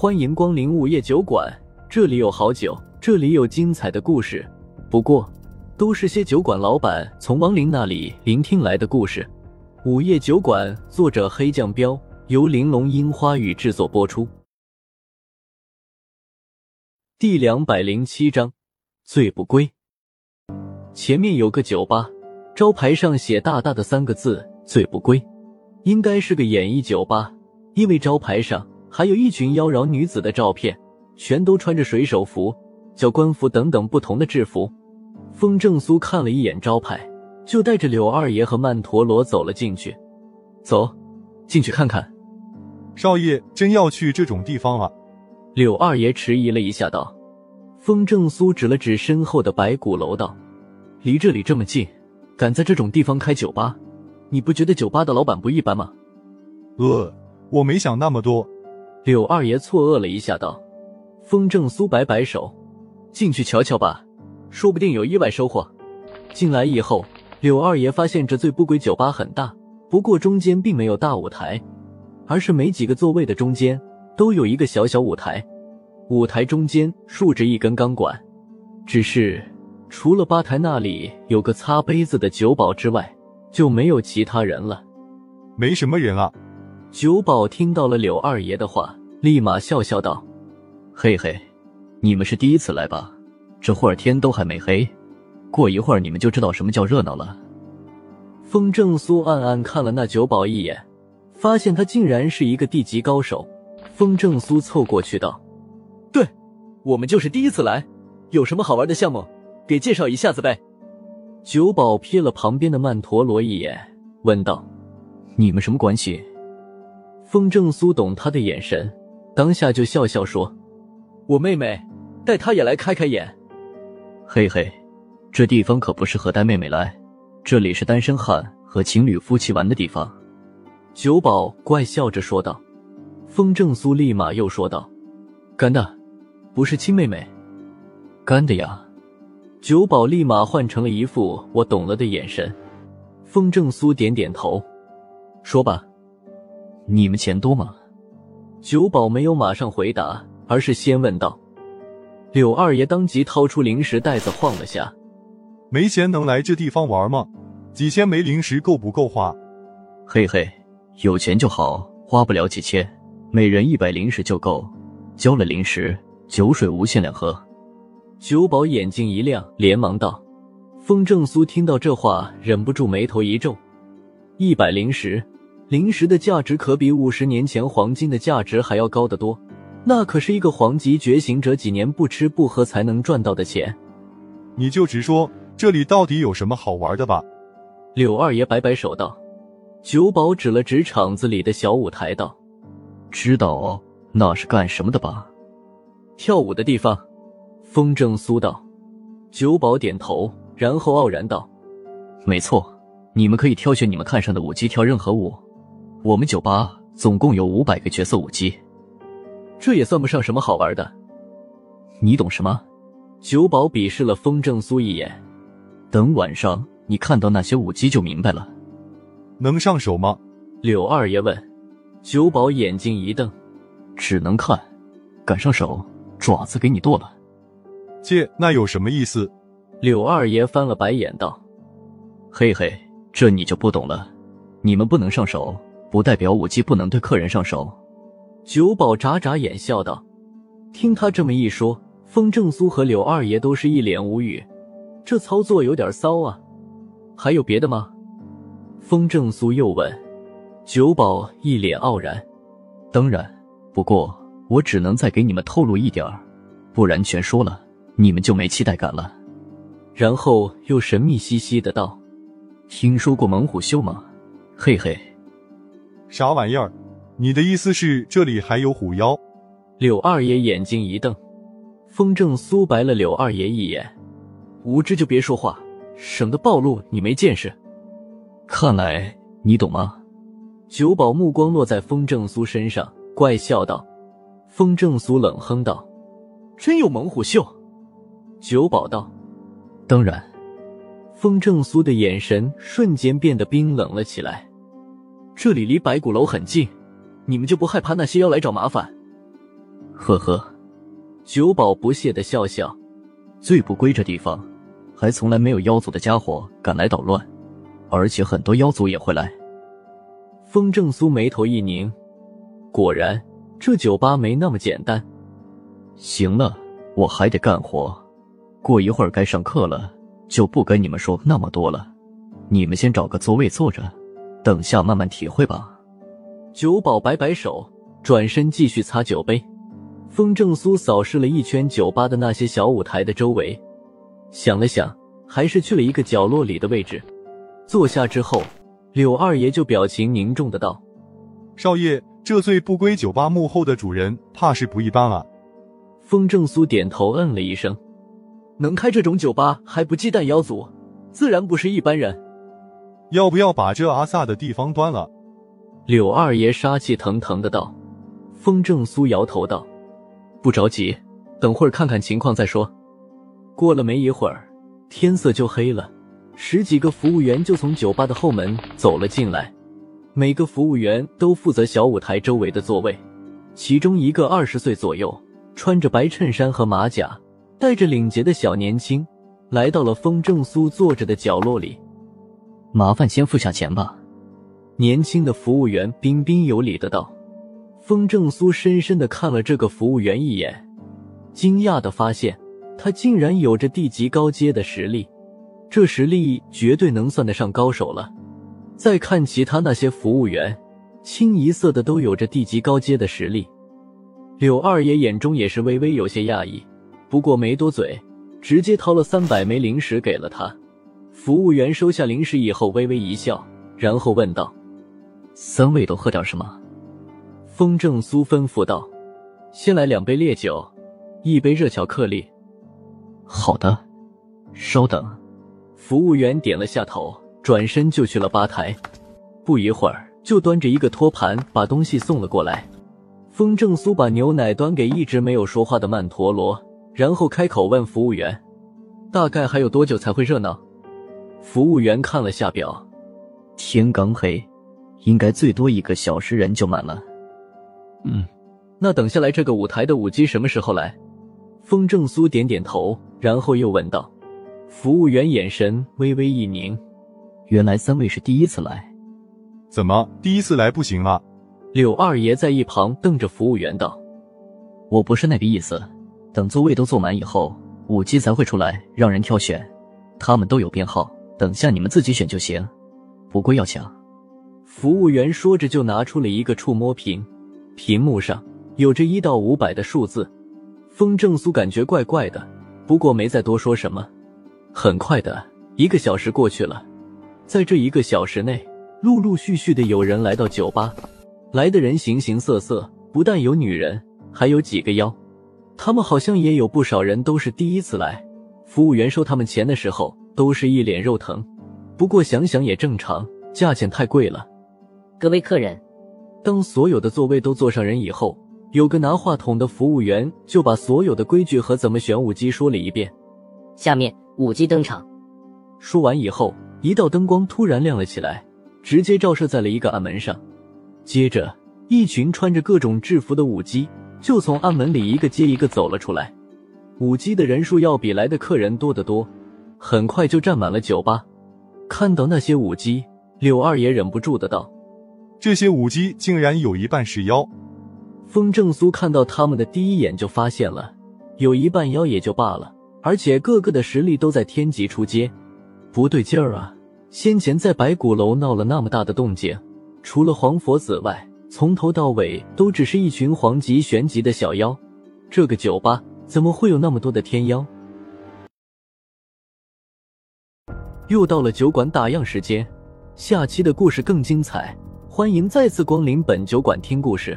欢迎光临午夜酒馆，这里有好酒，这里有精彩的故事。不过，都是些酒馆老板从亡灵那里聆听来的故事。午夜酒馆，作者黑酱标，由玲珑樱花雨制作播出。第两百零七章，醉不归。前面有个酒吧，招牌上写大大的三个字“醉不归”，应该是个演艺酒吧，因为招牌上还有一群妖娆女子的照片，全都穿着水手服、教官服等等不同的制服。风正苏看了一眼招牌。就带着柳二爷和曼陀罗走了进去。走，进去看看。少爷真要去这种地方啊？柳二爷迟疑了一下，道。风正苏指了指身后的白骨楼，道：“离这里这么近，敢在这种地方开酒吧，你不觉得酒吧的老板不一般吗？”呃，我没想那么多。柳二爷错愕了一下，道。风正苏摆摆手：“进去瞧瞧吧，说不定有意外收获。”进来以后。柳二爷发现这醉不归酒吧很大，不过中间并没有大舞台，而是没几个座位的中间都有一个小小舞台，舞台中间竖着一根钢管，只是除了吧台那里有个擦杯子的酒保之外，就没有其他人了。没什么人啊。酒保听到了柳二爷的话，立马笑笑道：“嘿嘿，你们是第一次来吧？这会儿天都还没黑。”过一会儿你们就知道什么叫热闹了。风正苏暗暗看了那酒保一眼，发现他竟然是一个地级高手。风正苏凑过去道：“对，我们就是第一次来，有什么好玩的项目，给介绍一下子呗。”酒保瞥了旁边的曼陀罗一眼，问道：“你们什么关系？”风正苏懂他的眼神，当下就笑笑说：“我妹妹，带她也来开开眼。”嘿嘿。这地方可不适合带妹妹来，这里是单身汉和情侣夫妻玩的地方。”酒保怪笑着说道。风正苏立马又说道：“干的，不是亲妹妹，干的呀。”酒保立马换成了一副我懂了的眼神。风正苏点点头，说吧，你们钱多吗？九保没有马上回答，而是先问道。柳二爷当即掏出零食袋子晃了下。没钱能来这地方玩吗？几千枚零食够不够花？嘿嘿，有钱就好，花不了几千，每人一百零食就够。交了零食，酒水无限量喝。九保眼睛一亮，连忙道：“风正苏，听到这话，忍不住眉头一皱。一百零食，零食的价值可比五十年前黄金的价值还要高得多，那可是一个黄级觉醒者几年不吃不喝才能赚到的钱。你就直说。”这里到底有什么好玩的吧？柳二爷摆摆手道。九宝指了指场子里的小舞台道：“知道哦，那是干什么的吧？跳舞的地方。”风正苏道。九宝点头，然后傲然道：“没错，你们可以挑选你们看上的舞姬跳任何舞。我们酒吧总共有五百个角色舞姬，这也算不上什么好玩的。你懂什么？”酒保鄙视了风正苏一眼。等晚上你看到那些舞姬就明白了。能上手吗？柳二爷问。酒保眼睛一瞪：“只能看，敢上手，爪子给你剁了。”切，那有什么意思？柳二爷翻了白眼道：“嘿嘿，这你就不懂了。你们不能上手，不代表舞姬不能对客人上手。”酒保眨眨眼笑道。听他这么一说，风正苏和柳二爷都是一脸无语。这操作有点骚啊，还有别的吗？风正苏又问。酒保一脸傲然。当然，不过我只能再给你们透露一点儿，不然全说了，你们就没期待感了。然后又神秘兮兮的道：“听说过猛虎秀吗？嘿嘿，啥玩意儿？你的意思是这里还有虎妖？”柳二爷眼睛一瞪。风正苏白了柳二爷一眼。无知就别说话，省得暴露你没见识。看来你懂吗？九保目光落在风正苏身上，怪笑道。风正苏冷哼道：“真有猛虎嗅。”九保道：“当然。”风正苏的眼神瞬间变得冰冷了起来。这里离白骨楼很近，你们就不害怕那些妖来找麻烦？呵呵，酒保不屑的笑笑。最不归这地方，还从来没有妖族的家伙敢来捣乱，而且很多妖族也会来。风正苏眉头一拧，果然，这酒吧没那么简单。行了，我还得干活，过一会儿该上课了，就不跟你们说那么多了。你们先找个座位坐着，等下慢慢体会吧。酒保摆摆手，转身继续擦酒杯。风正苏扫视了一圈酒吧的那些小舞台的周围，想了想，还是去了一个角落里的位置，坐下之后。柳二爷就表情凝重的道：“少爷，这醉不归酒吧幕后的主人，怕是不一般啊。”风正苏点头嗯了一声：“能开这种酒吧还不忌惮妖族，自然不是一般人。要不要把这阿萨的地方端了？”柳二爷杀气腾腾的道。风正苏摇头道：“不着急，等会儿看看情况再说。”过了没一会儿，天色就黑了。十几个服务员就从酒吧的后门走了进来，每个服务员都负责小舞台周围的座位。其中一个二十岁左右，穿着白衬衫和马甲，戴着领结的小年轻，来到了风正苏坐着的角落里。麻烦先付下钱吧。年轻的服务员彬彬有礼的道。风正苏深深的看了这个服务员一眼，惊讶的发现他竟然有着地级高阶的实力。这实力绝对能算得上高手了。再看其他那些服务员，清一色的都有着地级高阶的实力。柳二爷眼中也是微微有些讶异，不过没多嘴，直接掏了三百枚灵石给了他。服务员收下零食以后，微微一笑，然后问道：“三位都喝点什么？”风正苏吩咐道：“先来两杯烈酒，一杯热巧克力。”好的，稍等。服务员点了下头，转身就去了吧台。不一会儿，就端着一个托盘把东西送了过来。风正苏把牛奶端给一直没有说话的曼陀罗，然后开口问服务员：“大概还有多久才会热闹？”服务员看了下表，天刚黑，应该最多一个小时人就满了。嗯，那等下来这个舞台的舞姬什么时候来？风正苏点点头，然后又问道。服务员眼神微微一凝，原来三位是第一次来，怎么第一次来不行啊？柳二爷在一旁瞪着服务员道：“我不是那个意思，等座位都坐满以后，舞姬才会出来让人挑选，他们都有编号，等下你们自己选就行，不过要抢。”服务员说着就拿出了一个触摸屏，屏幕上有着一到五百的数字。风正苏感觉怪怪的，不过没再多说什么。很快的一个小时过去了，在这一个小时内，陆陆续续的有人来到酒吧，来的人形形色色，不但有女人，还有几个妖。他们好像也有不少人都是第一次来。服务员收他们钱的时候，都是一脸肉疼。不过想想也正常，价钱太贵了。各位客人，当所有的座位都坐上人以后，有个拿话筒的服务员就把所有的规矩和怎么选舞姬说了一遍。下面。舞姬登场。说完以后，一道灯光突然亮了起来，直接照射在了一个暗门上。接着，一群穿着各种制服的舞姬就从暗门里一个接一个走了出来。舞姬的人数要比来的客人多得多，很快就站满了酒吧。看到那些舞姬，柳二爷忍不住的道：“这些舞姬竟然有一半是妖。”风正苏看到他们的第一眼就发现了，有一半妖也就罢了。而且个个的实力都在天级出阶，不对劲儿啊！先前在白骨楼闹了那么大的动静，除了黄佛子外，从头到尾都只是一群黄级玄级的小妖。这个酒吧怎么会有那么多的天妖？又到了酒馆打烊时间，下期的故事更精彩，欢迎再次光临本酒馆听故事。